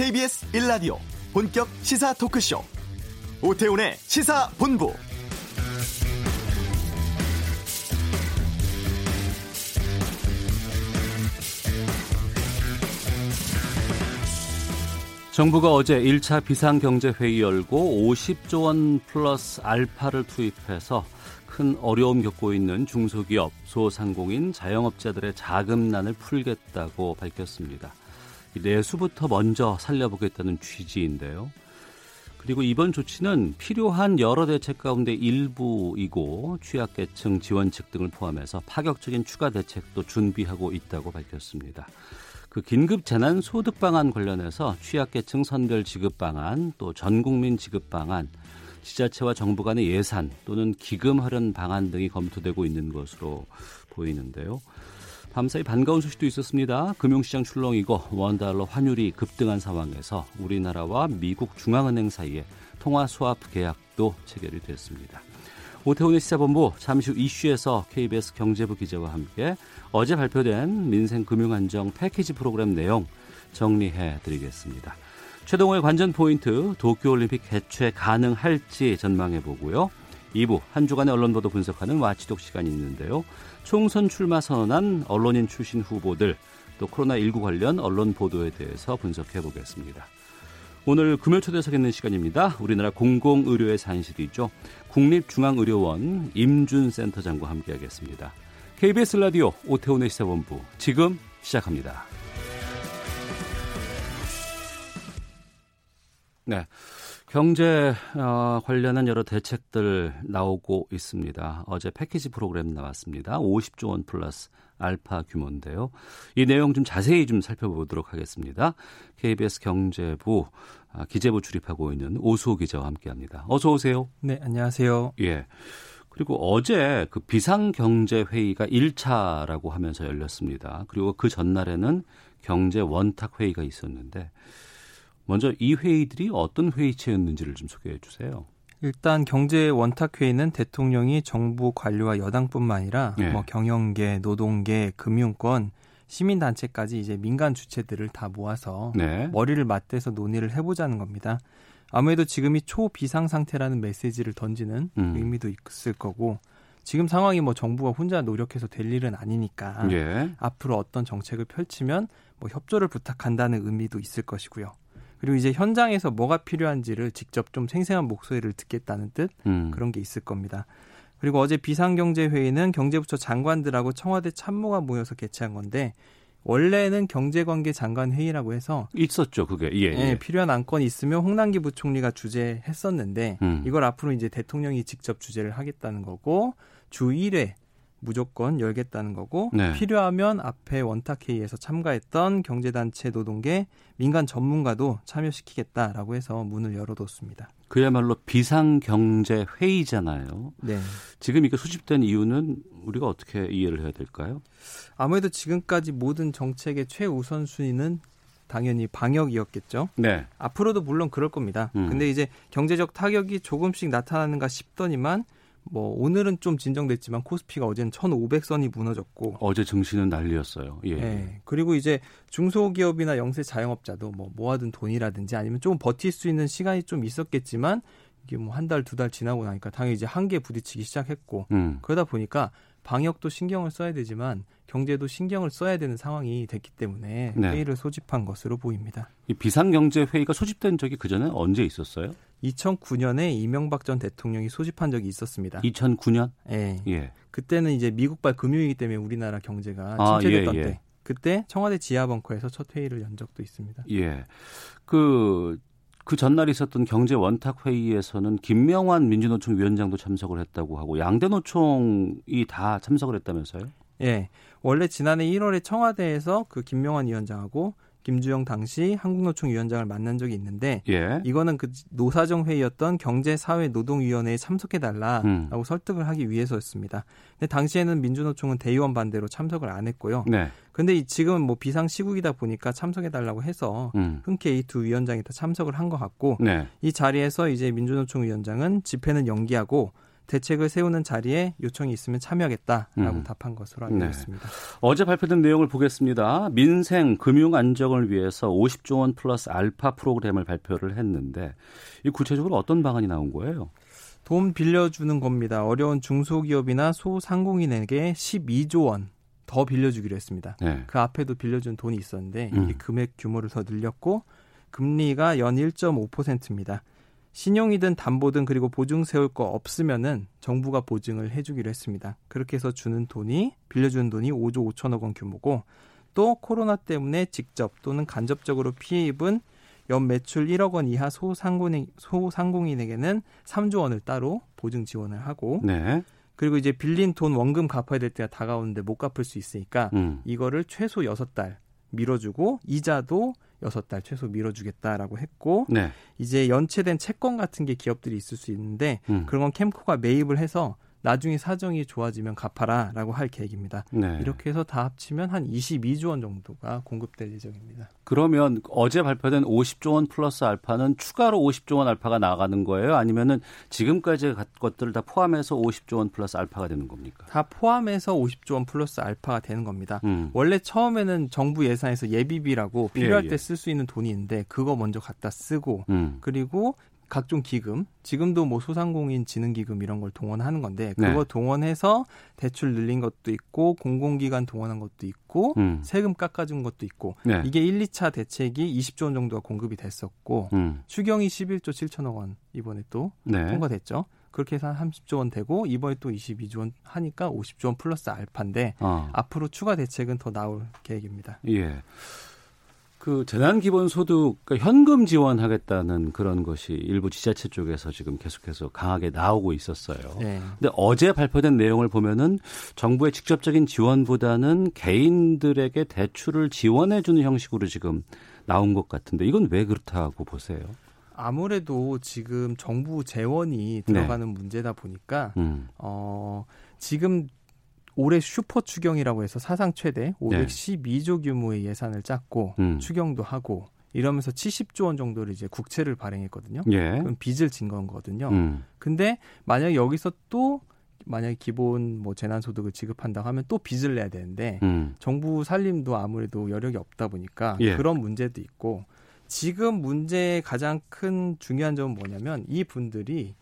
KBS 1라디오 본격 시사 토크쇼 오태훈의 시사본부 정부가 어제 1차 비상경제회의 열고 50조 원 플러스 알파를 투입해서 큰 어려움 겪고 있는 중소기업, 소상공인, 자영업자들의 자금난을 풀겠다고 밝혔습니다. 내수부터 먼저 살려보겠다는 취지인데요. 그리고 이번 조치는 필요한 여러 대책 가운데 일부이고 취약계층 지원책 등을 포함해서 파격적인 추가 대책도 준비하고 있다고 밝혔습니다. 그 긴급 재난 소득 방안 관련해서 취약계층 선별 지급 방안, 또 전국민 지급 방안, 지자체와 정부 간의 예산 또는 기금 활용 방안 등이 검토되고 있는 것으로 보이는데요. 밤사이 반가운 소식도 있었습니다. 금융시장 출렁이고 원달러 환율이 급등한 상황에서 우리나라와 미국 중앙은행 사이에 통화 수합 계약도 체결이 됐습니다. 오태훈의 시사본부 잠시 후 이슈에서 KBS 경제부 기자와 함께 어제 발표된 민생 금융안정 패키지 프로그램 내용 정리해 드리겠습니다. 최동호의 관전 포인트 도쿄올림픽 개최 가능할지 전망해 보고요. 2부 한 주간의 언론 보도 분석하는 와치독 시간이 있는데요. 총선 출마 선언한 언론인 출신 후보들 또 코로나19 관련 언론 보도에 대해서 분석해 보겠습니다. 오늘 금요 초대석 있는 시간입니다. 우리나라 공공의료의 산실이죠. 국립중앙의료원 임준 센터장과 함께하겠습니다. KBS 라디오 오태훈의 시사본부 지금 시작합니다. 네. 경제 어, 관련한 여러 대책들 나오고 있습니다. 어제 패키지 프로그램 나왔습니다. 50조 원 플러스 알파 규모인데요. 이 내용 좀 자세히 좀 살펴보도록 하겠습니다. KBS 경제부 아, 기재부 출입하고 있는 오수호 기자와 함께합니다. 어서 오세요. 네, 안녕하세요. 예. 그리고 어제 그 비상경제회의가 1차라고 하면서 열렸습니다. 그리고 그 전날에는 경제 원탁 회의가 있었는데 먼저 이 회의들이 어떤 회의체였는지를 좀 소개해 주세요. 일단 경제 원탁 회의는 대통령이 정부 관료와 여당뿐만 아니라 네. 뭐 경영계, 노동계, 금융권, 시민단체까지 이제 민간 주체들을 다 모아서 네. 머리를 맞대서 논의를 해보자는 겁니다. 아무래도 지금이 초비상 상태라는 메시지를 던지는 음. 의미도 있을 거고 지금 상황이 뭐 정부가 혼자 노력해서 될 일은 아니니까 예. 앞으로 어떤 정책을 펼치면 뭐 협조를 부탁한다는 의미도 있을 것이고요. 그리고 이제 현장에서 뭐가 필요한지를 직접 좀 생생한 목소리를 듣겠다는 뜻 음. 그런 게 있을 겁니다. 그리고 어제 비상경제회의는 경제부처 장관들하고 청와대 참모가 모여서 개최한 건데 원래는 경제관계 장관 회의라고 해서 있었죠 그게 예, 예. 예, 필요한 안건이 있으면 홍남기 부총리가 주재했었는데 음. 이걸 앞으로 이제 대통령이 직접 주재를 하겠다는 거고 주 1회 무조건 열겠다는 거고 네. 필요하면 앞에 원탁회의에서 참가했던 경제단체 노동계 민간 전문가도 참여시키겠다라고 해서 문을 열어뒀습니다. 그야말로 비상경제회의잖아요. 네. 지금 이게 수집된 이유는 우리가 어떻게 이해를 해야 될까요? 아무래도 지금까지 모든 정책의 최우선순위는 당연히 방역이었겠죠. 네. 앞으로도 물론 그럴 겁니다. 음. 근데 이제 경제적 타격이 조금씩 나타나는가 싶더니만 뭐 오늘은 좀 진정됐지만 코스피가 어제는 1,500선이 무너졌고 어제 증시는 난리였어요. 예. 네. 그리고 이제 중소기업이나 영세 자영업자도 뭐 모아둔 돈이라든지 아니면 좀 버틸 수 있는 시간이 좀 있었겠지만 이게 뭐 한 달, 두 달 지나고 나니까 당연히 이제 한계에 부딪히기 시작했고 음. 그러다 보니까 방역도 신경을 써야 되지만 경제도 신경을 써야 되는 상황이 됐기 때문에 네. 회의를 소집한 것으로 보입니다. 이 비상경제 회의가 소집된 적이 그 전에 언제 있었어요? 2009년에 이명박 전 대통령이 소집한 적이 있었습니다. 2009년? 네. 예. 그때는 이제 미국발 금융위기 때문에 우리나라 경제가 아, 침체됐던 아, 예, 예. 때. 그때 청와대 지하 벙커에서 첫 회의를 연 적도 있습니다. 예. 그, 그 전날 있었던 경제 원탁 회의에서는 김명환 민주노총 위원장도 참석을 했다고 하고 양대 노총이 다 참석을 했다면서요? 예. 원래 지난해 1월에 청와대에서 그 김명환 위원장하고 김주영 당시 한국노총 위원장을 만난 적이 있는데 예. 이거는 그 노사정 회의였던 경제사회노동위원회에 참석해 달라라고 음. 설득을 하기 위해서였습니다. 근데 당시에는 민주노총은 대의원 반대로 참석을 안 했고요. 네. 근데 지금은 뭐 비상 시국이다 보니까 참석해 달라고 해서 음. 흔쾌히 두 위원장이 다 참석을 한 것 같고 네. 이 자리에서 이제 민주노총 위원장은 집회는 연기하고 대책을 세우는 자리에 요청이 있으면 참여하겠다라고 음. 답한 것으로 알고 네. 있습니다. 어제 발표된 내용을 보겠습니다. 민생 금융 안정을 위해서 50조 원 플러스 알파 프로그램을 발표를 했는데 이 구체적으로 어떤 방안이 나온 거예요? 돈 빌려주는 겁니다. 어려운 중소기업이나 소상공인에게 12조 원 더 빌려주기로 했습니다. 네. 그 앞에도 빌려준 돈이 있었는데 음. 금액 규모를 더 늘렸고 금리가 연 1.5%입니다. 신용이든 담보든 그리고 보증 세울 거 없으면은 정부가 보증을 해주기로 했습니다. 그렇게 해서 주는 돈이 빌려주는 돈이 5조 5천억 원 규모고 또 코로나 때문에 직접 또는 간접적으로 피해 입은 연 매출 1억 원 이하 소상공인, 소상공인에게는 3조 원을 따로 보증 지원을 하고 네. 그리고 이제 빌린 돈 원금 갚아야 될 때가 다가오는데 못 갚을 수 있으니까 음. 이거를 최소 6달 밀어주고 이자도 여섯 달 최소 밀어주겠다라고 했고 네. 이제 연체된 채권 같은 게 기업들이 있을 수 있는데 음. 그런 건 캠코가 매입을 해서 나중에 사정이 좋아지면 갚아라라고 할 계획입니다. 네. 이렇게 해서 다 합치면 한 22조 원 정도가 공급될 예정입니다. 그러면 어제 발표된 50조 원 플러스 알파는 추가로 50조 원 알파가 나가는 거예요? 아니면은 지금까지 것들을 다 포함해서 50조 원 플러스 알파가 되는 겁니까? 다 포함해서 50조 원 플러스 알파가 되는 겁니다. 음. 원래 처음에는 정부 예산에서 예비비라고 필요할 예, 예. 때 쓸 수 있는 돈이 있는데 그거 먼저 갖다 쓰고 음. 그리고 각종 기금, 지금도 뭐 소상공인 진흥기금 이런 걸 동원하는 건데 네. 그거 네. 동원해서 대출 늘린 것도 있고 공공기관 동원한 것도 있고 음. 세금 깎아준 것도 있고 네. 이게 1, 2차 대책이 20조 원 정도가 공급이 됐었고 음. 추경이 11조 7천억 원 이번에 또 네. 통과됐죠. 그렇게 해서 한 30조 원 되고 이번에 또 22조 원 하니까 50조 원 플러스 알파인데 어. 앞으로 추가 대책은 더 나올 계획입니다. 예. 그 재난기본소득 그러니까 현금 지원하겠다는 그런 것이 일부 지자체 쪽에서 지금 계속해서 강하게 나오고 있었어요. 네. 근데 어제 발표된 내용을 보면은 정부의 직접적인 지원보다는 개인들에게 대출을 지원해 주는 형식으로 지금 나온 것 같은데 이건 왜 그렇다고 보세요? 아무래도 지금 정부 재원이 들어가는 네. 문제다 보니까 음. 어 지금 올해 슈퍼 추경이라고 해서 사상 최대 512조 규모의 예산을 짰고 음. 추경도 하고 이러면서 70조 원 정도를 이제 국채를 발행했거든요. 예. 그럼 빚을 진 거거든요. 음. 근데 만약 여기서 또 만약에 기본 뭐 재난소득을 지급한다고 하면 또 빚을 내야 되는데 음. 정부 살림도 아무래도 여력이 없다 보니까 예. 그런 문제도 있고 지금 문제의 가장 큰 중요한 점은 뭐냐면 이 분들이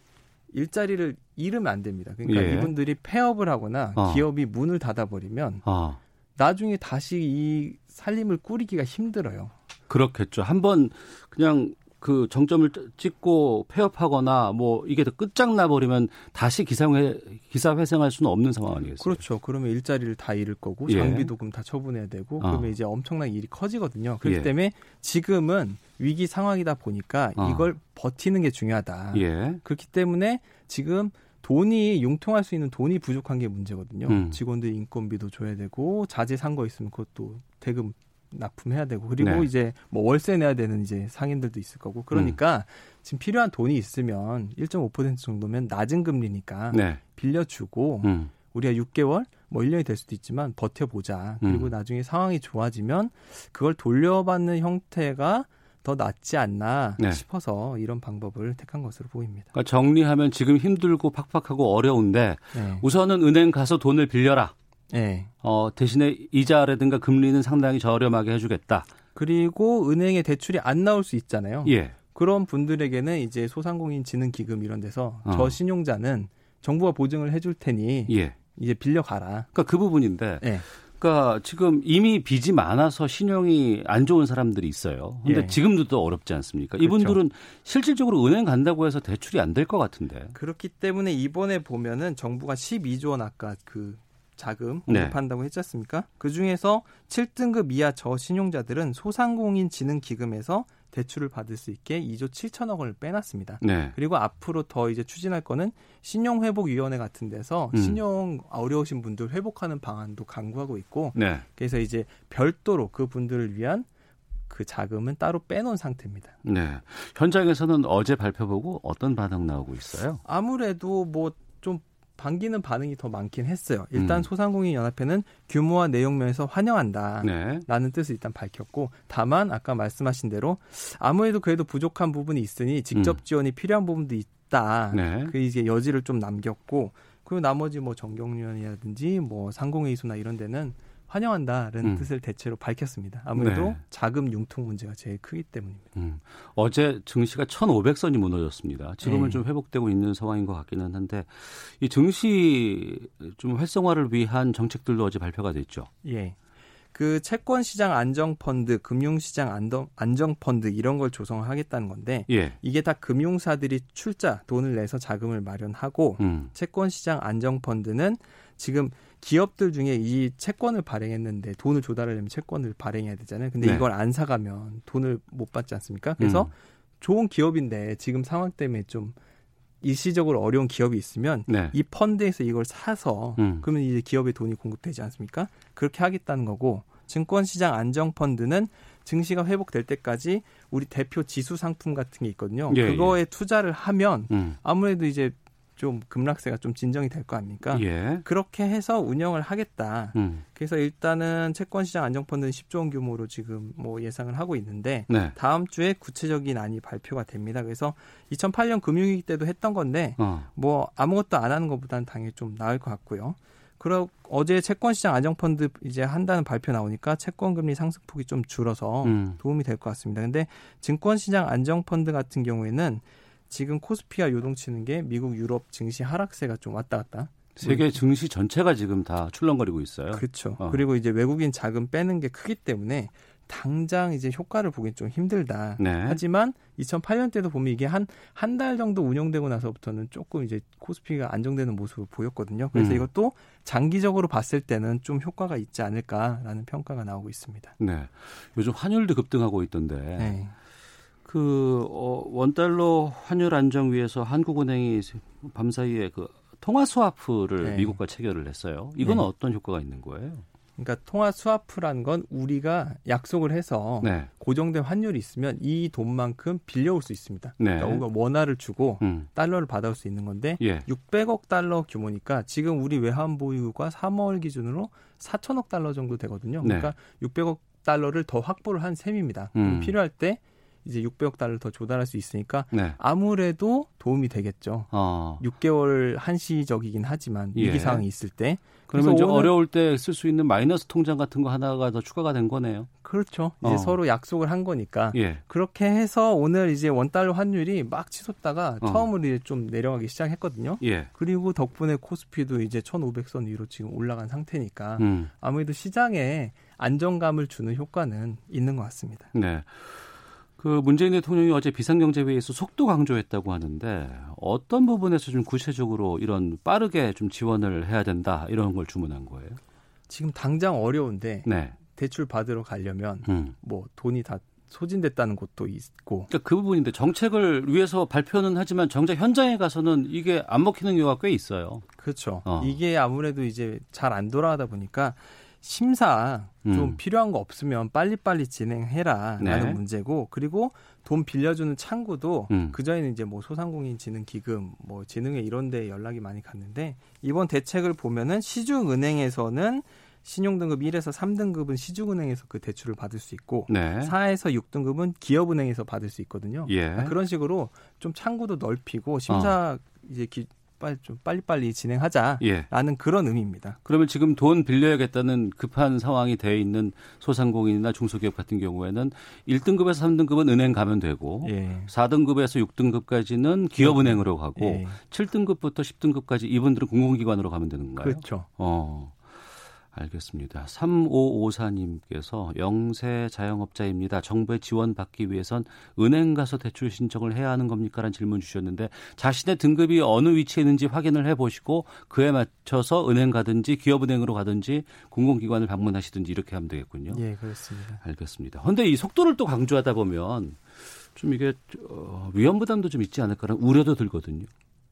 일자리를 잃으면 안 됩니다. 그러니까 예. 이분들이 폐업을 하거나 어. 기업이 문을 닫아버리면 어. 나중에 다시 이 살림을 꾸리기가 힘들어요. 그렇겠죠. 한번 그냥 그 정점을 찍고 폐업하거나 뭐 이게 더 끝장나 버리면 다시 기사회 기사 회생할 수는 없는 상황 아니겠어요? 그렇죠. 그러면 일자리를 다 잃을 거고 예. 장비도 그럼 다 처분해야 되고 어. 그러면 이제 엄청난 일이 커지거든요. 그렇기 예. 때문에 지금은 위기 상황이다 보니까 어. 이걸 버티는 게 중요하다. 예. 그렇기 때문에 지금 돈이 융통할 수 있는 돈이 부족한 게 문제거든요. 음. 직원들 인건비도 줘야 되고 자재 산 거 있으면 그것도 대금 납품해야 되고 그리고 네. 이제 뭐 월세 내야 되는 이제 상인들도 있을 거고 그러니까 음. 지금 필요한 돈이 있으면 1.5% 정도면 낮은 금리니까 네. 빌려주고 음. 우리가 6개월 뭐 1년이 될 수도 있지만 버텨보자. 그리고 음. 나중에 상황이 좋아지면 그걸 돌려받는 형태가 더 낫지 않나 네. 싶어서 이런 방법을 택한 것으로 보입니다. 그러니까 정리하면 지금 힘들고 팍팍하고 어려운데 네. 우선은 은행 가서 돈을 빌려라. 네. 어, 대신에 이자라든가 금리는 상당히 저렴하게 해주겠다. 그리고 은행에 대출이 안 나올 수 있잖아요. 예. 그런 분들에게는 이제 소상공인 지능 기금 이런 데서 어. 저 신용자는 정부가 보증을 해줄 테니 예. 이제 빌려가라. 그러니까 그 부분인데. 예. 그러니까 지금 이미 빚이 많아서 신용이 안 좋은 사람들이 있어요. 근데 예. 지금도 또 어렵지 않습니까? 그렇죠. 이분들은 실질적으로 은행 간다고 해서 대출이 안 될 것 같은데. 그렇기 때문에 이번에 보면은 정부가 12조 원 아까 그 자금 네. 공급한다고 네. 했지 않습니까? 그 중에서 7등급 이하 저신용자들은 소상공인 지능 기금에서 대출을 받을 수 있게 2조 7천억 원을 빼놨습니다. 네. 그리고 앞으로 더 이제 추진할 거는 신용회복위원회 같은 데서 음. 신용 어려우신 분들 회복하는 방안도 강구하고 있고 네. 그래서 이제 별도로 그 분들을 위한 그 자금은 따로 빼놓은 상태입니다. 네. 현장에서는 어제 발표 보고 어떤 반응 나오고 있어요? 아무래도 뭐 좀 반기는 반응이 더 많긴 했어요. 일단 음. 소상공인 연합회는 규모와 내용 면에서 환영한다라는 네. 뜻을 일단 밝혔고 다만 아까 말씀하신 대로 아무래도 그래도 부족한 부분이 있으니 직접 음. 지원이 필요한 부분도 있, 있다. 네. 그 이제 여지를 좀 남겼고 그리고 나머지 뭐 정경련이라든지 뭐 상공회의소나 이런 데는 환영한다는 음. 뜻을 대체로 밝혔습니다. 아무래도 네. 자금 융통 문제가 제일 크기 때문입니다. 음. 어제 증시가 1,500선이 무너졌습니다. 지금은 네. 좀 회복되고 있는 상황인 것 같기는 한데 이 증시 좀 활성화를 위한 정책들도 어제 발표가 됐죠. 예. 그 채권 시장 안정 펀드, 금융 시장 안정 안정 펀드 이런 걸 조성하겠다는 건데 예. 이게 다 금융사들이 출자 돈을 내서 자금을 마련하고 음. 채권 시장 안정 펀드는 지금 기업들 중에 이 채권을 발행했는데 돈을 조달하려면 채권을 발행해야 되잖아요. 근데 네. 이걸 안 사가면 돈을 못 받지 않습니까? 그래서 음. 좋은 기업인데 지금 상황 때문에 좀 일시적으로 어려운 기업이 있으면 네. 이 펀드에서 이걸 사서 음. 그러면 이제 기업에 돈이 공급되지 않습니까? 그렇게 하겠다는 거고 증권시장 안정펀드는 증시가 회복될 때까지 우리 대표 지수 상품 같은 게 있거든요. 예, 그거에 예. 투자를 하면 음. 아무래도 이제 좀 급락세가 좀 진정이 될 거 아닙니까? 예. 그렇게 해서 운영을 하겠다. 음. 그래서 일단은 채권시장 안정펀드는 10조 원 규모로 지금 뭐 예상을 하고 있는데 네. 다음 주에 구체적인 안이 발표가 됩니다. 그래서 2008년 금융위기 때도 했던 건데 어. 뭐 아무것도 안 하는 것보다는 당연히 좀 나을 것 같고요. 그럼 어제 채권시장 안정펀드 이제 한다는 발표 나오니까 채권금리 상승폭이 좀 줄어서 음. 도움이 될 것 같습니다. 근데 증권시장 안정펀드 같은 경우에는 지금 코스피가 요동치는 게 미국 유럽 증시 하락세가 좀 왔다 갔다. 세계 증시 전체가 지금 다 출렁거리고 있어요. 그렇죠. 어. 그리고 이제 외국인 자금 빼는 게 크기 때문에 당장 이제 효과를 보긴 좀 힘들다. 네. 하지만 2008년 때도 보면 이게 한 한 달 정도 운영되고 나서부터는 조금 이제 코스피가 안정되는 모습을 보였거든요. 그래서 음. 이것도 장기적으로 봤을 때는 좀 효과가 있지 않을까라는 평가가 나오고 있습니다. 네. 요즘 환율도 급등하고 있던데. 네. 그 어, 원달러 환율 안정 위해서 한국은행이 밤사이에 그 통화 스와프를 네. 미국과 체결을 했어요. 이건 네. 어떤 효과가 있는 거예요? 그러니까 통화 스와프라는 건 우리가 약속을 해서 네. 고정된 환율이 있으면 이 돈만큼 빌려올 수 있습니다. 네. 그러니까 우리가 원화를 주고 음. 달러를 받아올 수 있는 건데 예. 600억 달러 규모니까 지금 우리 외환 보유가 3월 기준으로 4천억 달러 정도 되거든요. 네. 그러니까 600억 달러를 더 확보를 한 셈입니다. 음. 필요할 때 이제 600억 달러를 더 조달할 수 있으니까 네. 아무래도 도움이 되겠죠. 어. 6개월 한시적이긴 하지만 위기 예. 상황이 있을 때. 그러면 이제 어려울 때 쓸 수 있는 마이너스 통장 같은 거 하나가 더 추가가 된 거네요. 그렇죠. 이제 어. 서로 약속을 한 거니까. 예. 그렇게 해서 오늘 이제 원 달러 환율이 막 치솟다가 어. 처음으로 이제 좀 내려가기 시작했거든요. 예. 그리고 덕분에 코스피도 이제 1,500선 위로 지금 올라간 상태니까 음. 아무래도 시장에 안정감을 주는 효과는 있는 것 같습니다. 네. 그 문재인 대통령이 어제 비상경제회의에서 속도 강조했다고 하는데 어떤 부분에서 좀 구체적으로 이런 빠르게 좀 지원을 해야 된다 이런 걸 주문한 거예요? 지금 당장 어려운데 네. 대출 받으러 가려면 음. 뭐 돈이 다 소진됐다는 곳도 있고. 그러니까 그 부분인데 정책을 위해서 발표는 하지만 정작 현장에 가서는 이게 안 먹히는 경우가 꽤 있어요. 그렇죠. 어. 이게 아무래도 이제 잘 안 돌아가다 보니까 심사 좀 음. 필요한 거 없으면 빨리빨리 진행해라라는 네. 문제고 그리고 돈 빌려주는 창구도 음. 그 전에는 이제 뭐 소상공인 진흥 기금 뭐 진흥회 이런 데 연락이 많이 갔는데 이번 대책을 보면은 시중은행에서는 신용등급 1에서 3등급은 시중은행에서 그 대출을 받을 수 있고 네. 4에서 6등급은 기업은행에서 받을 수 있거든요. 예. 그러니까 그런 식으로 좀 창구도 넓히고 심사 어. 이제 기, 빨리 좀 빨리빨리 진행하자라는 예. 그런 의미입니다. 그러면 지금 돈 빌려야겠다는 급한 상황이 돼 있는 소상공인이나 중소기업 같은 경우에는 1등급에서 3등급은 은행 가면 되고 예. 4등급에서 6등급까지는 기업은행으로 가고 예. 7등급부터 10등급까지 이분들은 공공기관으로 가면 되는 건가요? 그렇죠. 어. 알겠습니다. 3554님께서 영세 자영업자입니다. 정부의 지원 받기 위해선 은행 가서 대출 신청을 해야 하는 겁니까? 라는 질문 주셨는데 자신의 등급이 어느 위치에 있는지 확인을 해 보시고 그에 맞춰서 은행 가든지 기업은행으로 가든지 공공기관을 방문하시든지 이렇게 하면 되겠군요. 예, 그렇습니다. 알겠습니다. 그런데 이 속도를 또 강조하다 보면 좀 이게 어, 위험 부담도 좀 있지 않을까라는 우려도 들거든요.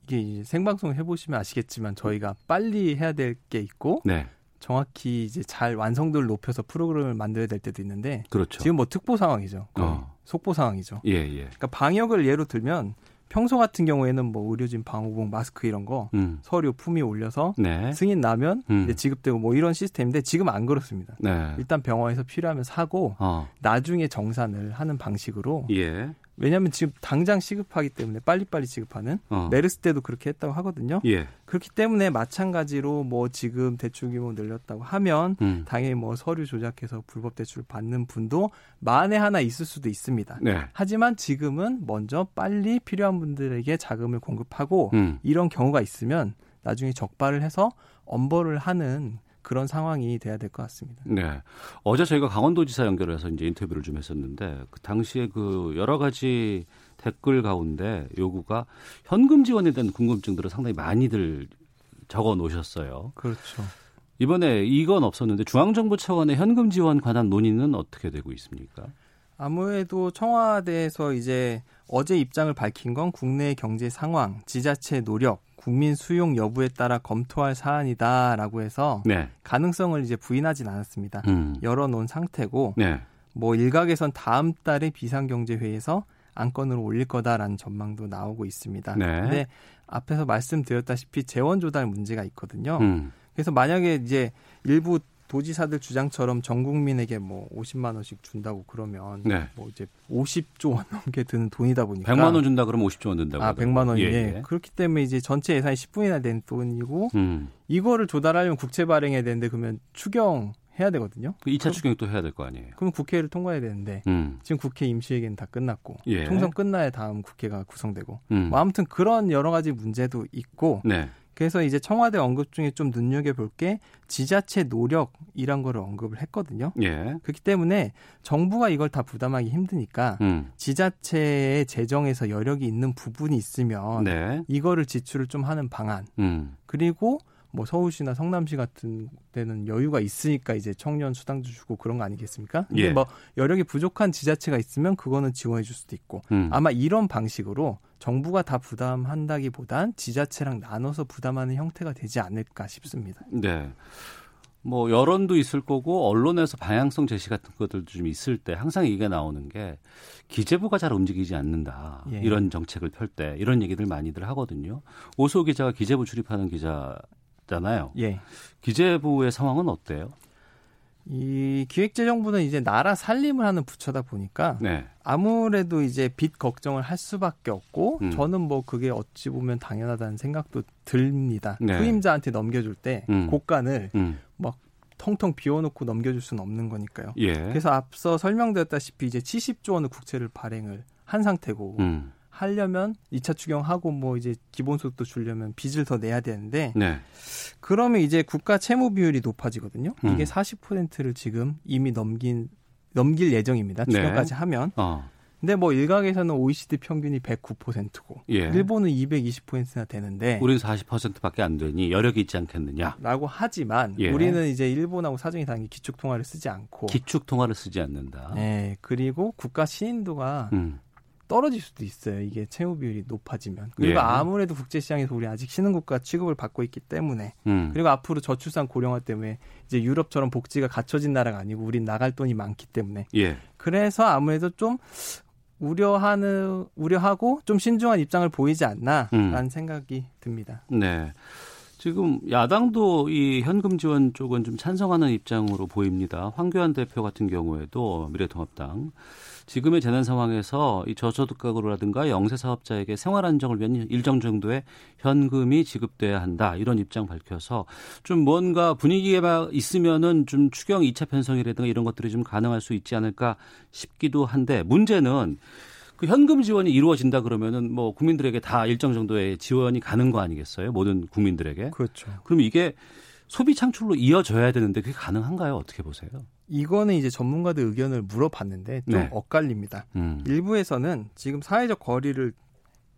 이게 생방송 해보시면 아시겠지만 저희가 빨리 해야 될 게 있고 네. 정확히 이제 잘 완성도를 높여서 프로그램을 만들어야 될 때도 있는데 그렇죠. 지금 뭐 특보 상황이죠. 어. 속보 상황이죠. 예, 예. 그러니까 방역을 예로 들면 평소 같은 경우에는 뭐 의료진 방호복 마스크 이런 거 음. 서류 품위 올려서 네. 승인 나면 음. 이제 지급되고 뭐 이런 시스템인데 지금 안 그렇습니다. 네. 일단 병원에서 필요하면 사고 어. 나중에 정산을 하는 방식으로 예. 왜냐하면 지금 당장 시급하기 때문에 빨리빨리 지급하는 어. 메르스 때도 그렇게 했다고 하거든요. 예. 그렇기 때문에 마찬가지로 뭐 지금 대출 규모 늘렸다고 하면 음. 당연히 뭐 서류 조작해서 불법 대출을 받는 분도 만에 하나 있을 수도 있습니다. 네. 하지만 지금은 먼저 빨리 필요한 분들에게 자금을 공급하고 음. 이런 경우가 있으면 나중에 적발을 해서 엄벌을 하는 그런 상황이 돼야 될 것 같습니다. 네. 어제 저희가 강원도지사 연결해서 이제 인터뷰를 좀 했었는데 그 당시에 그 여러 가지 댓글 가운데 요구가 현금 지원에 대한 궁금증들을 상당히 많이들 적어 놓으셨어요. 그렇죠. 이번에 이건 없었는데 중앙정부 차원의 현금 지원 관한 논의는 어떻게 되고 있습니까? 아무래도 청와대에서 이제 어제 입장을 밝힌 건 국내 경제 상황, 지자체 노력, 국민 수용 여부에 따라 검토할 사안이다라고 해서 네. 가능성을 이제 부인하진 않았습니다. 음. 열어놓은 상태고 네. 뭐 일각에선 다음 달에 비상경제회의에서 안건으로 올릴 거다라는 전망도 나오고 있습니다. 네. 근데 앞에서 말씀드렸다시피 재원 조달 문제가 있거든요. 음. 그래서 만약에 이제 일부 도지사들 주장처럼 전 국민에게 뭐 50만 원씩 준다고 그러면 네. 뭐 이제 50조 원 넘게 드는 돈이다 보니까 100만 원 준다 그러면 50조 원 든다고. 아, 100만 원이. 예, 예. 그렇기 때문에 이제 전체 예산이 10분이나 된 돈이고 음. 이거를 조달하려면 국채 발행해야 되는데 그러면 추경 해야 되거든요. 그 2차 추경이 또 해야 될 거 아니에요. 그럼 국회를 통과해야 되는데 음. 지금 국회 임시회기는 다 끝났고 예. 총선 끝나야 다음 국회가 구성되고 음. 뭐 아무튼 그런 여러 가지 문제도 있고 네. 그래서 이제 청와대 언급 중에 좀 눈여겨볼 게 지자체 노력이란 거를 언급을 했거든요. 예. 그렇기 때문에 정부가 이걸 다 부담하기 힘드니까 음. 지자체의 재정에서 여력이 있는 부분이 있으면 네. 이거를 지출을 좀 하는 방안. 음. 그리고 뭐 서울시나 성남시 같은 데는 여유가 있으니까 이제 청년 수당도 주고 그런 거 아니겠습니까? 근데 예. 뭐 여력이 부족한 지자체가 있으면 그거는 지원해 줄 수도 있고 음. 아마 이런 방식으로 정부가 다 부담한다기보단 지자체랑 나눠서 부담하는 형태가 되지 않을까 싶습니다. 네. 뭐 여론도 있을 거고 언론에서 방향성 제시 같은 것들도 좀 있을 때 항상 얘기가 나오는 게 기재부가 잘 움직이지 않는다. 예. 이런 정책을 펼 때 이런 얘기들 많이들 하거든요. 오소 기자가 기재부 출입하는 기자 잖아요. 예. 기재부의 상황은 어때요? 이 기획재정부는 이제 나라 살림을 하는 부처다 보니까 네. 아무래도 이제 빚 걱정을 할 수밖에 없고 음. 저는 뭐 그게 어찌 보면 당연하다는 생각도 듭니다. 네. 후임자한테 넘겨줄 때 음. 고간을 음. 막 텅텅 비워놓고 넘겨줄 수는 없는 거니까요. 예. 그래서 앞서 설명드렸다시피 이제 70조 원의 국채를 발행을 한 상태고 음. 하려면 2차 추경하고 뭐 이제 기본소득도 주려면 빚을 더 내야 되는데 네. 그러면 이제 국가 채무 비율이 높아지거든요. 음. 이게 40%를 지금 이미 넘긴 넘길 예정입니다. 네. 추경까지 네. 하면. 어. 근데 뭐 일각에서는 OECD 평균이 109%고 예. 일본은 220%나 되는데 우리는 40%밖에 안 되니 여력이 있지 않겠느냐? 라고 하지만 예. 우리는 이제 일본하고 사정이 다른 게 기축 통화를 쓰지 않고 기축 통화를 쓰지 않는다. 네. 그리고 국가 신인도가 음. 떨어질 수도 있어요. 이게 채무 비율이 높아지면. 그리고 예. 아무래도 국제 시장에서 우리 아직 신흥국가 취급을 받고 있기 때문에 음. 그리고 앞으로 저출산 고령화 때문에 이제 유럽처럼 복지가 갖춰진 나라가 아니고 우린 나갈 돈이 많기 때문에 예. 그래서 아무래도 좀 우려하는 우려하고 좀 신중한 입장을 보이지 않나라는 음. 생각이 듭니다. 네. 지금 야당도 이 현금 지원 쪽은 좀 찬성하는 입장으로 보입니다. 황교안 대표 같은 경우에도 미래통합당 지금의 재난 상황에서 이 저소득 가구라든가 영세 사업자에게 생활 안정을 위한 일정 정도의 현금이 지급돼야 한다 이런 입장 밝혀서 좀 뭔가 분위기가 있으면은 좀 추경 2차 편성이라든가 이런 것들이 좀 가능할 수 있지 않을까 싶기도 한데 문제는 그 현금 지원이 이루어진다 그러면은 뭐 국민들에게 다 일정 정도의 지원이 가는 거 아니겠어요? 모든 국민들에게. 그렇죠. 그럼 이게 소비 창출로 이어져야 되는데 그게 가능한가요? 어떻게 보세요? 이거는 이제 전문가들 의견을 물어봤는데 좀 네. 엇갈립니다. 음. 일부에서는 지금 사회적 거리를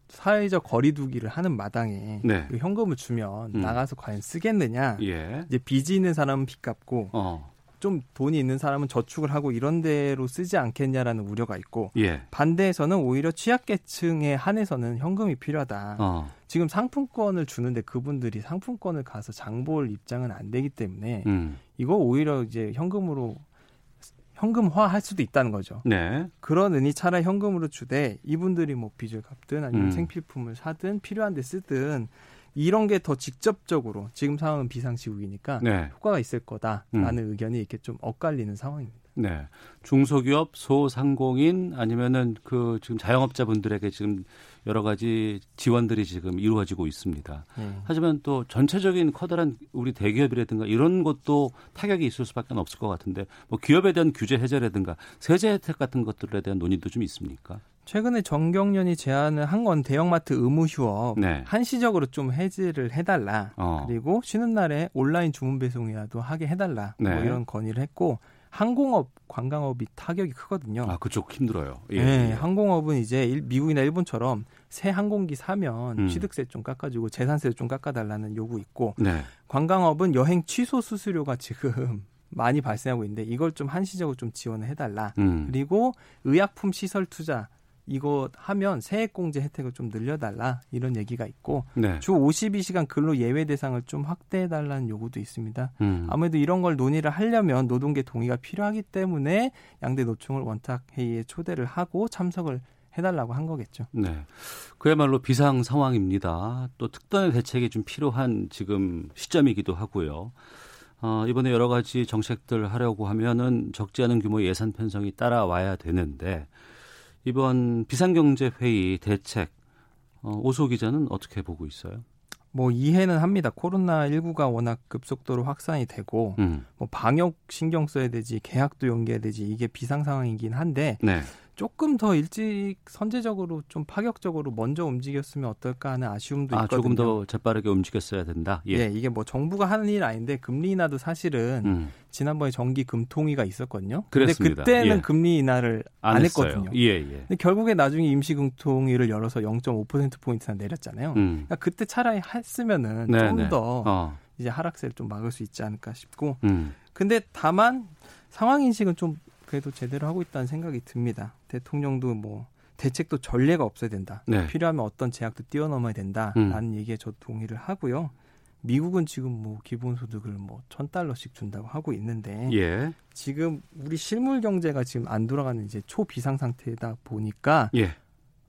사회적 거리두기를 하는 마당에 네. 그 현금을 주면 음. 나가서 과연 쓰겠느냐? 예. 이제 빚이 있는 사람은 빚 갚고 어. 좀 돈이 있는 사람은 저축을 하고 이런 데로 쓰지 않겠냐라는 우려가 있고 예. 반대에서는 오히려 취약계층에 한해서는 현금이 필요하다. 어. 지금 상품권을 주는데 그분들이 상품권을 가서 장볼 입장은 안 되기 때문에 음. 이거 오히려 이제 현금으로 현금화할 수도 있다는 거죠. 네. 그런 의니 차라리 현금으로 주되 이분들이 뭐 빚을 갚든 아니면 음. 생필품을 사든 필요한 데 쓰든 이런 게 더 직접적으로 지금 상황은 비상시국이니까 네. 효과가 있을 거다라는 음. 의견이 이렇게 좀 엇갈리는 상황입니다. 네. 중소기업, 소상공인 아니면은 그 지금 자영업자분들에게 지금 여러 가지 지원들이 지금 이루어지고 있습니다. 네. 하지만 또 전체적인 커다란 우리 대기업이라든가 이런 것도 타격이 있을 수밖에 없을 것 같은데 뭐 기업에 대한 규제 해제라든가 세제 혜택 같은 것들에 대한 논의도 좀 있습니까? 최근에 정경련이 제안을 한 건 대형마트 의무 휴업 네. 한시적으로 좀 해지를 해달라. 어. 그리고 쉬는 날에 온라인 주문 배송이라도 하게 해달라. 뭐 네. 뭐 이런 건의를 했고 항공업, 관광업이 타격이 크거든요. 아, 그쪽 힘들어요. 예, 네, 예. 항공업은 이제 미국이나 일본처럼 새 항공기 사면 음. 취득세 좀 깎아주고 재산세 좀 깎아달라는 요구 있고 네. 관광업은 여행 취소 수수료가 지금 많이 발생하고 있는데 이걸 좀 한시적으로 좀 지원을 해달라. 음. 그리고 의약품 시설 투자 이거 하면 세액공제 혜택을 좀 늘려달라 이런 얘기가 있고 네. 주 52시간 근로 예외 대상을 좀 확대해달라는 요구도 있습니다. 음. 아무래도 이런 걸 논의를 하려면 노동계 동의가 필요하기 때문에 양대 노총을 원탁 회의에 초대를 하고 참석을 해달라고 한 거겠죠. 네. 그야말로 비상 상황입니다. 또 특단의 대책이 좀 필요한 지금 시점이기도 하고요. 어, 이번에 여러 가지 정책들 하려고 하면은 적지 않은 규모의 예산 편성이 따라와야 되는데 이번 비상경제회의 대책 어, 오소 기자는 어떻게 보고 있어요? 뭐 이해는 합니다. 코로나 19가 워낙 급속도로 확산이 되고 음. 뭐 방역 신경 써야 되지 계약도 연기해야 되지 이게 비상 상황이긴 한데 네. 조금 더 일찍 선제적으로 좀 파격적으로 먼저 움직였으면 어떨까 하는 아쉬움도 아, 있거든요. 조금 더 재빠르게 움직였어야 된다. 예, 예 이게 뭐 정부가 하는 일 아닌데 금리 인하도 사실은 음. 지난번에 정기 금통위가 있었거든요. 그랬습니다. 근데 그때는 예. 금리 인하를 안, 안 했거든요. 예, 예. 근데 결국에 나중에 임시 금통위를 열어서 0.5% 포인트나 내렸잖아요. 음. 그러니까 그때 차라리 했으면은 네, 좀더 네. 어. 이제 하락세를 좀 막을 수 있지 않을까 싶고. 음. 근데 다만 상황 인식은 좀 그래도 제대로 하고 있다는 생각이 듭니다. 대통령도 뭐 대책도 전례가 없어야 된다. 네. 필요하면 어떤 제약도 뛰어넘어야 된다라는 음. 얘기에 저 동의를 하고요. 미국은 지금 뭐 기본소득을 뭐 천 달러씩 준다고 하고 있는데 예. 지금 우리 실물 경제가 지금 안 돌아가는 이제 초비상 상태다 보니까 예.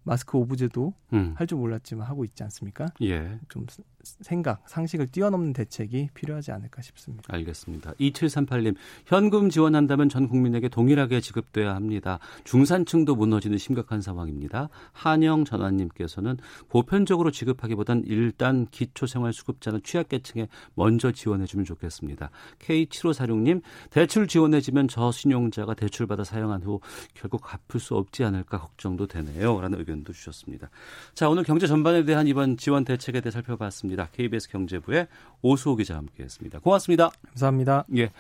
마스크 오브제도 음. 할줄 몰랐지만 하고 있지 않습니까? 예. 좀 생각, 상식을 뛰어넘는 대책이 필요하지 않을까 싶습니다. 알겠습니다. 2738님, 현금 지원한다면 전 국민에게 동일하게 지급돼야 합니다. 중산층도 무너지는 심각한 상황입니다. 한영 전환님께서는 보편적으로 지급하기보단 일단 기초생활수급자는 취약계층에 먼저 지원해주면 좋겠습니다. K7546님, 대출 지원해지면 저신용자가 대출받아 사용한 후 결국 갚을 수 없지 않을까 걱정도 되네요. 라는 의견도 주셨습니다. 자, 오늘 경제 전반에 대한 이번 지원 대책에 대해 살펴봤습니다. 있습니다. KBS 경제부의 오수호 기자 와 함께했습니다. 고맙습니다. 감사합니다. 예,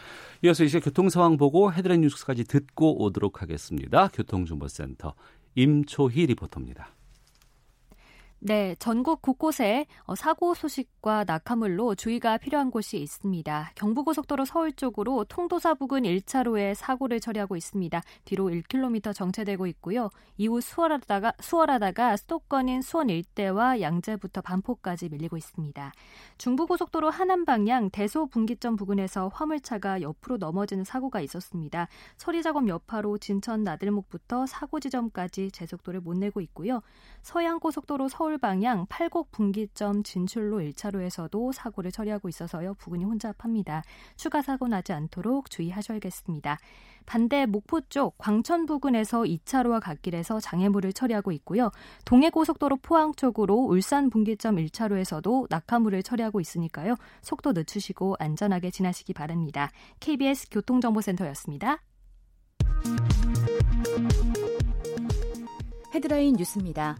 이어서 이제 교통 상황 보고 헤드라인 뉴스까지 듣고 오도록 하겠습니다. 교통정보센터 임초희 리포터입니다. 네, 전국 곳곳에 어, 사고 소식과 낙하물로 주의가 필요한 곳이 있습니다. 경부고속도로 서울 쪽으로 통도사 부근 1차로에 사고를 처리하고 있습니다. 뒤로 1km 정체되고 있고요. 이후 수월하다가 수월하다가 수도권인 수원 일대와 양재부터 반포까지 밀리고 있습니다. 중부고속도로 하남 방향 대소 분기점 부근에서 화물차가 옆으로 넘어지는 사고가 있었습니다. 처리 작업 여파로 진천 나들목부터 사고 지점까지 제속도를 못 내고 있고요. 서양고속도로 서울 서울 방향 팔곡 분기점 진출로 1차로에서도 사고를 처리하고 있어서요. 부근이 혼잡합니다. 추가 사고 나지 않도록 주의하셔야겠습니다. 반대 목포 쪽 광천 부근에서 2차로와 갓길에서 장애물을 처리하고 있고요. 동해고속도로 포항 쪽으로 울산 분기점 1차로에서도 낙하물을 처리하고 있으니까요. 속도 늦추시고 안전하게 지나시기 바랍니다. KBS 교통정보센터였습니다. 헤드라인 뉴스입니다.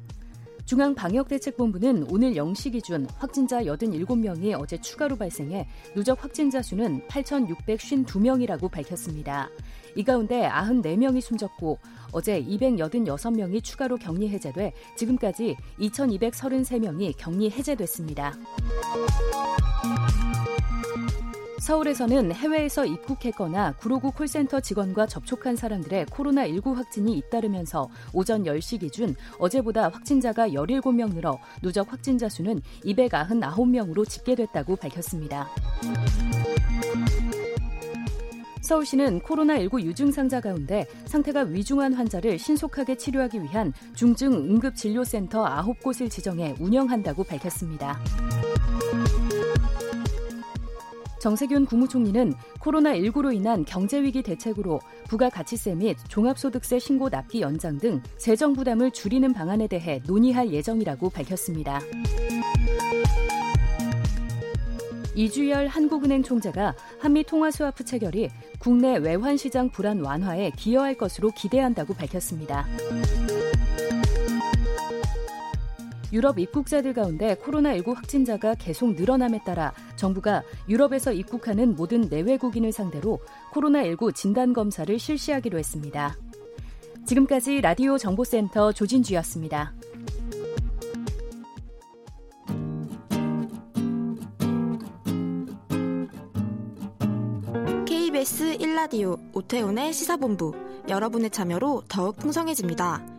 중앙방역대책본부는 오늘 0시 기준 확진자 87명이 어제 추가로 발생해 누적 확진자 수는 8,652명이라고 밝혔습니다. 이 가운데 94명이 숨졌고 어제 286명이 추가로 격리 해제돼 지금까지 2,233명이 격리 해제됐습니다. 서울에서는 해외에서 입국했거나 구로구 콜센터 직원과 접촉한 사람들의 코로나19 확진이 잇따르면서 오전 10시 기준 어제보다 확진자가 17명 늘어 누적 확진자 수는 299명으로 집계됐다고 밝혔습니다. 서울시는 코로나19 유증상자 가운데 상태가 위중한 환자를 신속하게 치료하기 위한 중증 응급진료센터 9곳을 지정해 운영한다고 밝혔습니다. 정세균 국무총리는 코로나19로 인한 경제위기 대책으로 부가가치세 및 종합소득세 신고 납기 연장 등 재정 부담을 줄이는 방안에 대해 논의할 예정이라고 밝혔습니다. 이주열 한국은행 총재가 한미 통화스와프 체결이 국내 외환시장 불안 완화에 기여할 것으로 기대한다고 밝혔습니다. 유럽 입국자들 가운데 코로나19 확진자가 계속 늘어남에 따라 정부가 유럽에서 입국하는 모든 내외국인을 상대로 코로나19 진단 검사를 실시하기로 했습니다. 지금까지 라디오 정보센터 조진주였습니다. KBS 1라디오 오태훈의 시사본부 여러분의 참여로 더욱 풍성해집니다.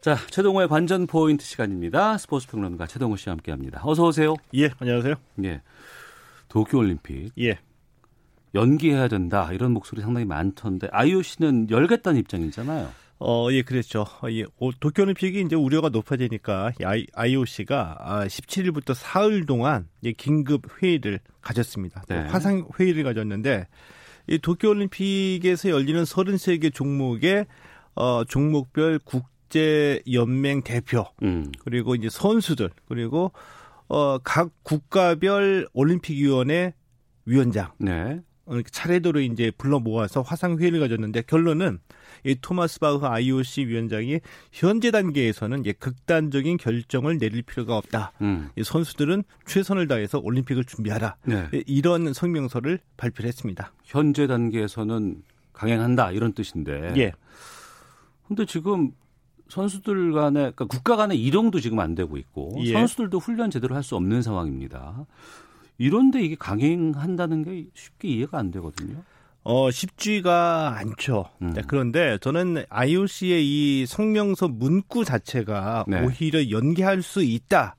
자, 최동호의 관전 포인트 시간입니다. 스포츠 평론가 최동호 씨와 함께 합니다. 어서 오세요. 예, 안녕하세요. 예. 도쿄 올림픽. 예. 연기해야 된다. 이런 목소리 상당히 많던데 IOC는 열겠다는 입장이잖아요. 어, 예, 그랬죠. 어, 예, 도쿄올림픽이 이제 우려가 높아지니까 IOC가 17일부터 아, 사흘 동안 긴급 회의를 가졌습니다. 네. 화상 회의를 가졌는데 이 도쿄올림픽에서 열리는 33개 종목의 어, 종목별 국 국제 연맹 대표 음. 그리고 이제 선수들 그리고 어 각 국가별 올림픽 위원회 위원장 네. 어, 차례대로 이제 불러 모아서 화상 회의를 가졌는데 결론은 이 토마스 바흐 IOC 위원장이 현재 단계에서는 이제 극단적인 결정을 내릴 필요가 없다. 음. 이 선수들은 최선을 다해서 올림픽을 준비하라. 네. 이런 성명서를 발표를 했습니다. 현재 단계에서는 강행한다 이런 뜻인데. 예. 근데 지금 선수들 간의 그러니까 국가 간의 이동도 지금 안 되고 있고 예. 선수들도 훈련 제대로 할 수 없는 상황입니다. 이런데 이게 강행한다는 게 쉽게 이해가 안 되거든요. 어, 쉽지가 않죠. 음. 네, 그런데 저는 IOC의 이 성명서 문구 자체가 네. 오히려 연기할 수 있다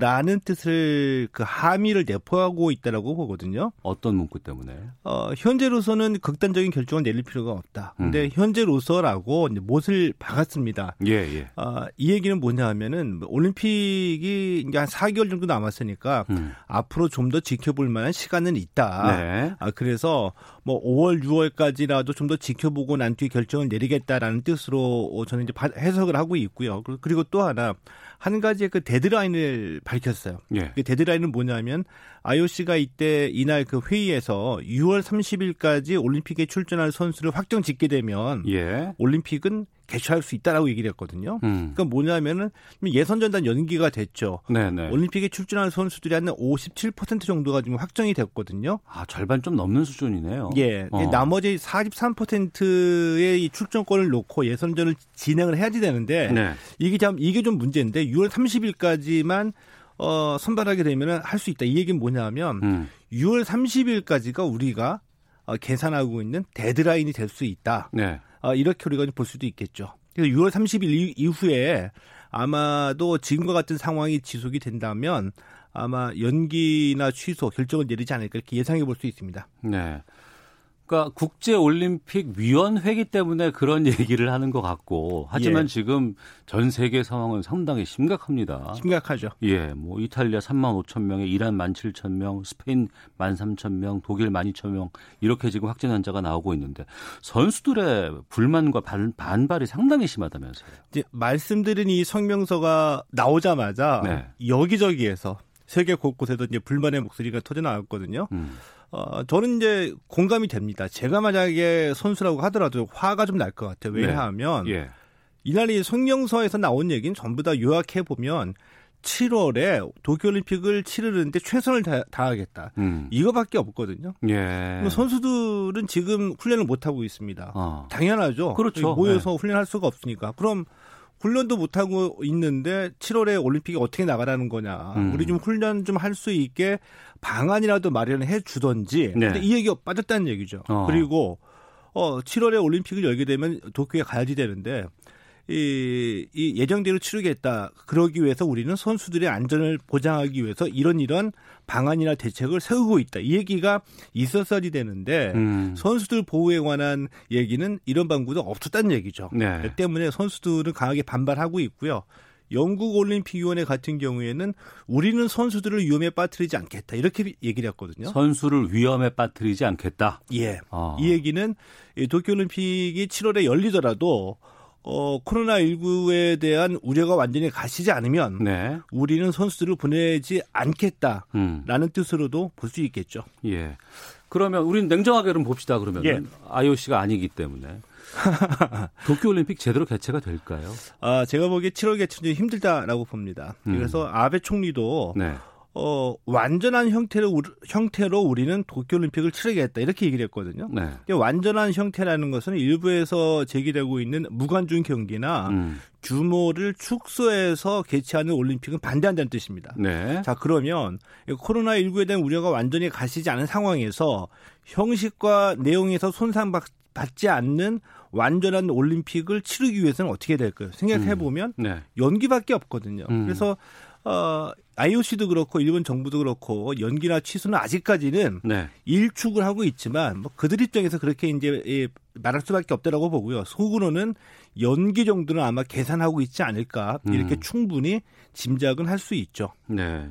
라는 어. 뜻을 그 함의를 내포하고 있다라고 보거든요. 어떤 문구 때문에? 어, 현재로서는 극단적인 결정을 내릴 필요가 없다. 근데 음. 현재로서라고 이제 못을 박았습니다. 예, 예. 어, 이 얘기는 뭐냐 하면은 올림픽이 이제 한 4개월 정도 남았으니까 음. 앞으로 좀 더 지켜볼 만한 시간은 있다. 네. 아, 그래서 뭐 5월, 6월까지라도 좀 더 지켜보고 난 뒤에 결정을 내리겠다라는 뜻으로 저는 이제 해석을 하고 있고요. 그리고 또 하나 한 가지의 그 데드라인을 밝혔어요. 예. 그 데드라인은 뭐냐면 IOC가 이때 이날 그 회의에서 6월 30일까지 올림픽에 출전할 선수를 확정 짓게 되면 예. 올림픽은 개최할 수 있다라고 얘기를 했거든요. 음. 그러니까 뭐냐면은 예선 전단 연기가 됐죠. 네네. 올림픽에 출전하는 선수들이 한 57% 정도가 지금 확정이 됐거든요. 아 절반 좀 넘는 수준이네요. 예. 어. 나머지 43%의 이 출전권을 놓고 예선전을 진행을 해야지 되는데 네. 이게 참 이게 좀 문제인데 6월 30일까지만 어, 선발하게 되면은 할 수 있다. 이 얘기는 뭐냐면 음. 6월 30일까지가 우리가 어, 계산하고 있는 데드라인이 될 수 있다. 네. 어, 이렇게 우리가 볼 수도 있겠죠. 그래서 6월 30일 이후에 아마도 지금과 같은 상황이 지속이 된다면 아마 연기나 취소 결정을 내리지 않을까 이렇게 예상해 볼 수 있습니다. 네. 그러니까 국제 올림픽 위원회기 때문에 그런 얘기를 하는 것 같고 하지만 예. 지금 전 세계 상황은 상당히 심각합니다. 심각하죠. 예, 뭐 이탈리아 3만 5천 명에 이란 1만 7천 명, 스페인 1만 3천 명, 독일 1만 2천 명 이렇게 지금 확진 환자가 나오고 있는데 선수들의 불만과 반, 반발이 상당히 심하다면서요. 이제 말씀드린 이 성명서가 나오자마자 네. 여기저기에서 세계 곳곳에도 이제 불만의 목소리가 터져 나왔거든요. 음. 어, 저는 이제 공감이 됩니다. 제가 만약에 선수라고 하더라도 화가 좀 날 것 같아요. 네. 왜냐하면 네. 예. 이날 이 성명서에서 나온 얘기는 전부 다 요약해 보면 7월에 도쿄올림픽을 치르는데 최선을 다, 하겠다 음. 이거밖에 없거든요. 예. 선수들은 지금 훈련을 못 하고 있습니다. 어. 당연하죠. 그렇죠. 모여서 네. 훈련할 수가 없으니까. 그럼 훈련도 못 하고 있는데 7월에 올림픽이 어떻게 나가라는 거냐. 음. 우리 좀 훈련 좀 할 수 있게 방안이라도 마련해 주던지. 네. 근데 이 얘기가 빠졌다는 얘기죠. 어. 그리고 어 7월에 올림픽을 열게 되면 도쿄에 가야지 되는데 이, 이 예정대로 치르겠다. 그러기 위해서 우리는 선수들의 안전을 보장하기 위해서 이런 이런 방안이나 대책을 세우고 있다. 이 얘기가 있었어야지 되는데 음. 선수들 보호에 관한 얘기는 이런 방구도 없었다는 얘기죠. 네. 때문에 선수들은 강하게 반발하고 있고요. 영국 올림픽위원회 같은 경우에는 우리는 선수들을 위험에 빠뜨리지 않겠다 이렇게 얘기를 했거든요. 선수를 위험에 빠뜨리지 않겠다. 예. 어. 이 얘기는 도쿄올림픽이 7월에 열리더라도 어, 코로나19에 대한 우려가 완전히 가시지 않으면 네. 우리는 선수들을 보내지 않겠다라는 음. 뜻으로도 볼 수 있겠죠. 예. 그러면 우리는 냉정하게 좀 봅시다. 그러면 예. IOC가 아니기 때문에 도쿄올림픽 제대로 개최가 될까요? 아, 제가 보기에 7월 개최는 힘들다라고 봅니다. 음. 그래서 아베 총리도 네. 어, 완전한 형태로, 형태로 우리는 도쿄올림픽을 치르겠다. 이렇게 얘기를 했거든요. 네. 완전한 형태라는 것은 일부에서 제기되고 있는 무관중 경기나 음. 규모를 축소해서 개최하는 올림픽은 반대한다는 뜻입니다. 네. 자, 그러면 코로나19에 대한 우려가 완전히 가시지 않은 상황에서 형식과 내용에서 손상받지 않는 완전한 올림픽을 치르기 위해서는 어떻게 될까요? 생각해보면 음. 네. 연기밖에 없거든요. 음. 그래서 어, IOC도 그렇고 일본 정부도 그렇고 연기나 취소는 아직까지는 네. 일축을 하고 있지만 뭐 그들 입장에서 그렇게 이제 예, 말할 수밖에 없다라고 보고요. 속으로는 연기 정도는 아마 계산하고 있지 않을까 이렇게 음. 충분히 짐작은 할 수 있죠. 네.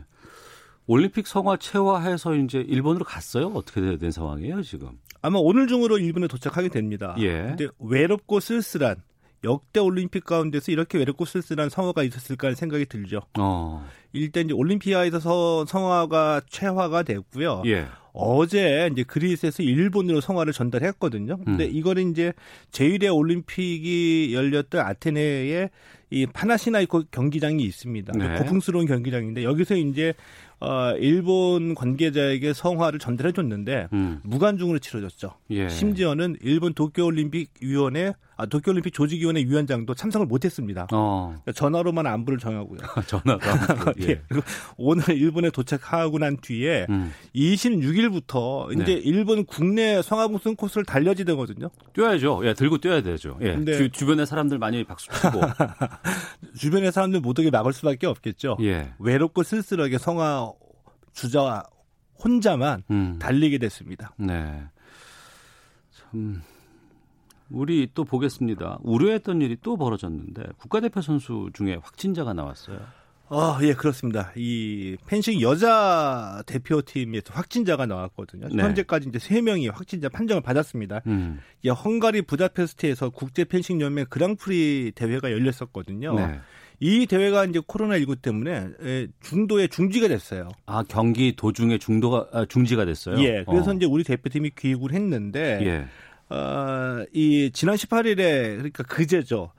올림픽 성화 체화해서 이제 일본으로 갔어요? 어떻게 된 상황이에요 지금? 아마 오늘 중으로 일본에 도착하게 됩니다. 예. 근데 외롭고 쓸쓸한 역대 올림픽 가운데서 이렇게 외롭고 쓸쓸한 성화가 있었을까 하는 생각이 들죠. 어. 일단 이제 올림피아에서 성화가 최화가 됐고요. 예. 어제 이제 그리스에서 일본으로 성화를 전달했거든요. 근데 음. 이거는 이제 제1회 올림픽이 열렸던 아테네에 이 파나시나이코 경기장이 있습니다. 네. 고풍스러운 경기장인데 여기서 이제 어, 일본 관계자에게 성화를 전달해 줬는데 음. 무관중으로 치러졌죠. 예. 심지어는 일본 도쿄 올림픽 위원회 아, 도쿄올림픽 조직위원회 위원장도 참석을 못했습니다. 어. 그러니까 전화로만 안부를 정하고요. 전화로. 예. 예. 그리고 오늘 일본에 도착하고 난 뒤에 음. 26일부터 이제 네. 일본 국내 성화봉송 코스를 달려지 되거든요. 뛰어야죠. 예, 들고 뛰어야 되죠. 예. 근데 주, 변의 사람들 많이 박수 치고 주변의 사람들 못 오게 막을 수밖에 없겠죠. 예. 외롭고 쓸쓸하게 성화 주자 혼자만 음. 달리게 됐습니다. 네. 참 우리 또 보겠습니다. 우려했던 일이 또 벌어졌는데 국가대표 선수 중에 확진자가 나왔어요. 아, 예, 그렇습니다. 이 펜싱 여자 대표팀에서 확진자가 나왔거든요. 네. 현재까지 이제 3명이 확진자 판정을 받았습니다. 음. 이 헝가리 부다페스트에서 국제 펜싱 연맹 그랑프리 대회가 열렸었거든요. 네. 이 대회가 이제 코로나19 때문에 중도에 중지가 됐어요. 아, 경기 도중에 중도가 아, 중지가 됐어요. 예. 그래서 어. 이제 우리 대표팀이 귀국을 했는데 예. 어, 이 지난 18일에 그러니까 그제죠.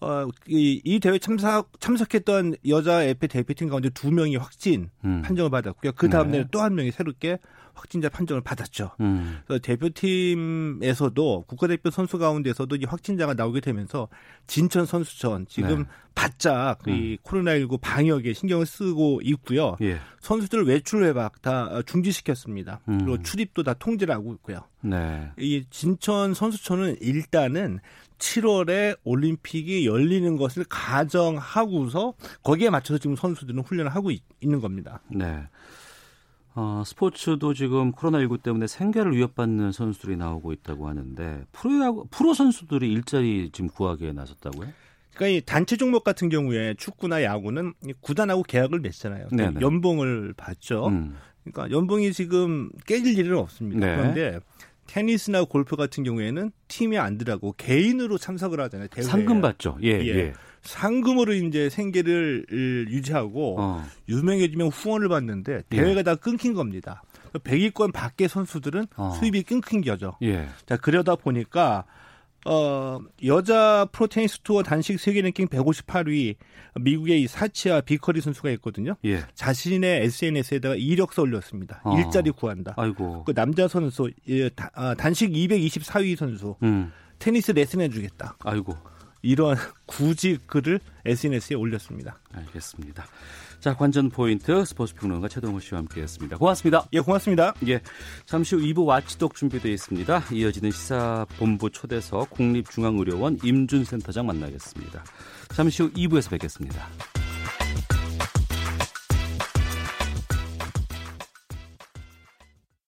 어, 이, 이 대회 참석, 참석했던 여자 에페 대표팀 가운데 두 명이 확진 음. 판정을 받았고요. 그 다음날 네. 또한 명이 새롭게 확진자 판정을 받았죠. 음. 그래서 대표팀에서도 국가대표 선수 가운데서도 이 확진자가 나오게 되면서 진천 선수촌 지금 네. 바짝 음. 이 코로나19 방역에 신경을 쓰고 있고요. 예. 선수들 외출 외박 다 중지시켰습니다. 음. 그리고 출입도 다 통제를 하고 있고요. 네. 이 진천 선수촌은 일단은 7월에 올림픽이 열리는 것을 가정하고서 거기에 맞춰서 지금 선수들은 훈련을 하고 있, 는 겁니다. 네. 어, 스포츠도 지금 코로나19 때문에 생계를 위협받는 선수들이 나오고 있다고 하는데 프로 프로 선수들이 일자리 지금 구하기에 나섰다고요? 그러니까 이 단체 종목 같은 경우에 축구나 야구는 구단하고 계약을 맺잖아요. 그러니까 연봉을 받죠. 음. 그러니까 연봉이 지금 깨질 일은 없습니다. 네. 그런데 테니스나 골프 같은 경우에는 팀이 안 들어가고 개인으로 참석을 하잖아요. 대회에. 상금 받죠. 예, 예. 예. 상금으로 이제 생계를 유지하고 어. 유명해지면 후원을 받는데 대회가 예. 다 끊긴 겁니다. 100위권 밖의 선수들은 어. 수입이 끊긴 거죠. 예. 자 그러다 보니까 어, 여자 프로테니스 투어 단식 세계 랭킹 158위 미국의 이 사치아 비커리 선수가 있거든요. 예. 자신의 SNS에다가 이력서 올렸습니다. 어. 일자리 구한다. 아이고. 그 남자 선수 예, 다, 아, 단식 224위 선수 음. 테니스 레슨 해주겠다. 아이고. 이러한 구직 글을 SNS에 올렸습니다. 알겠습니다. 자, 관전 포인트 스포츠 평론가 최동호 씨와 함께했습니다. 고맙습니다. 예, 고맙습니다. 예, 잠시 후 2부 와치독 준비되어 있습니다. 이어지는 시사본부 초대석 국립중앙의료원 임준센터장 만나겠습니다. 잠시 후 2부에서 뵙겠습니다.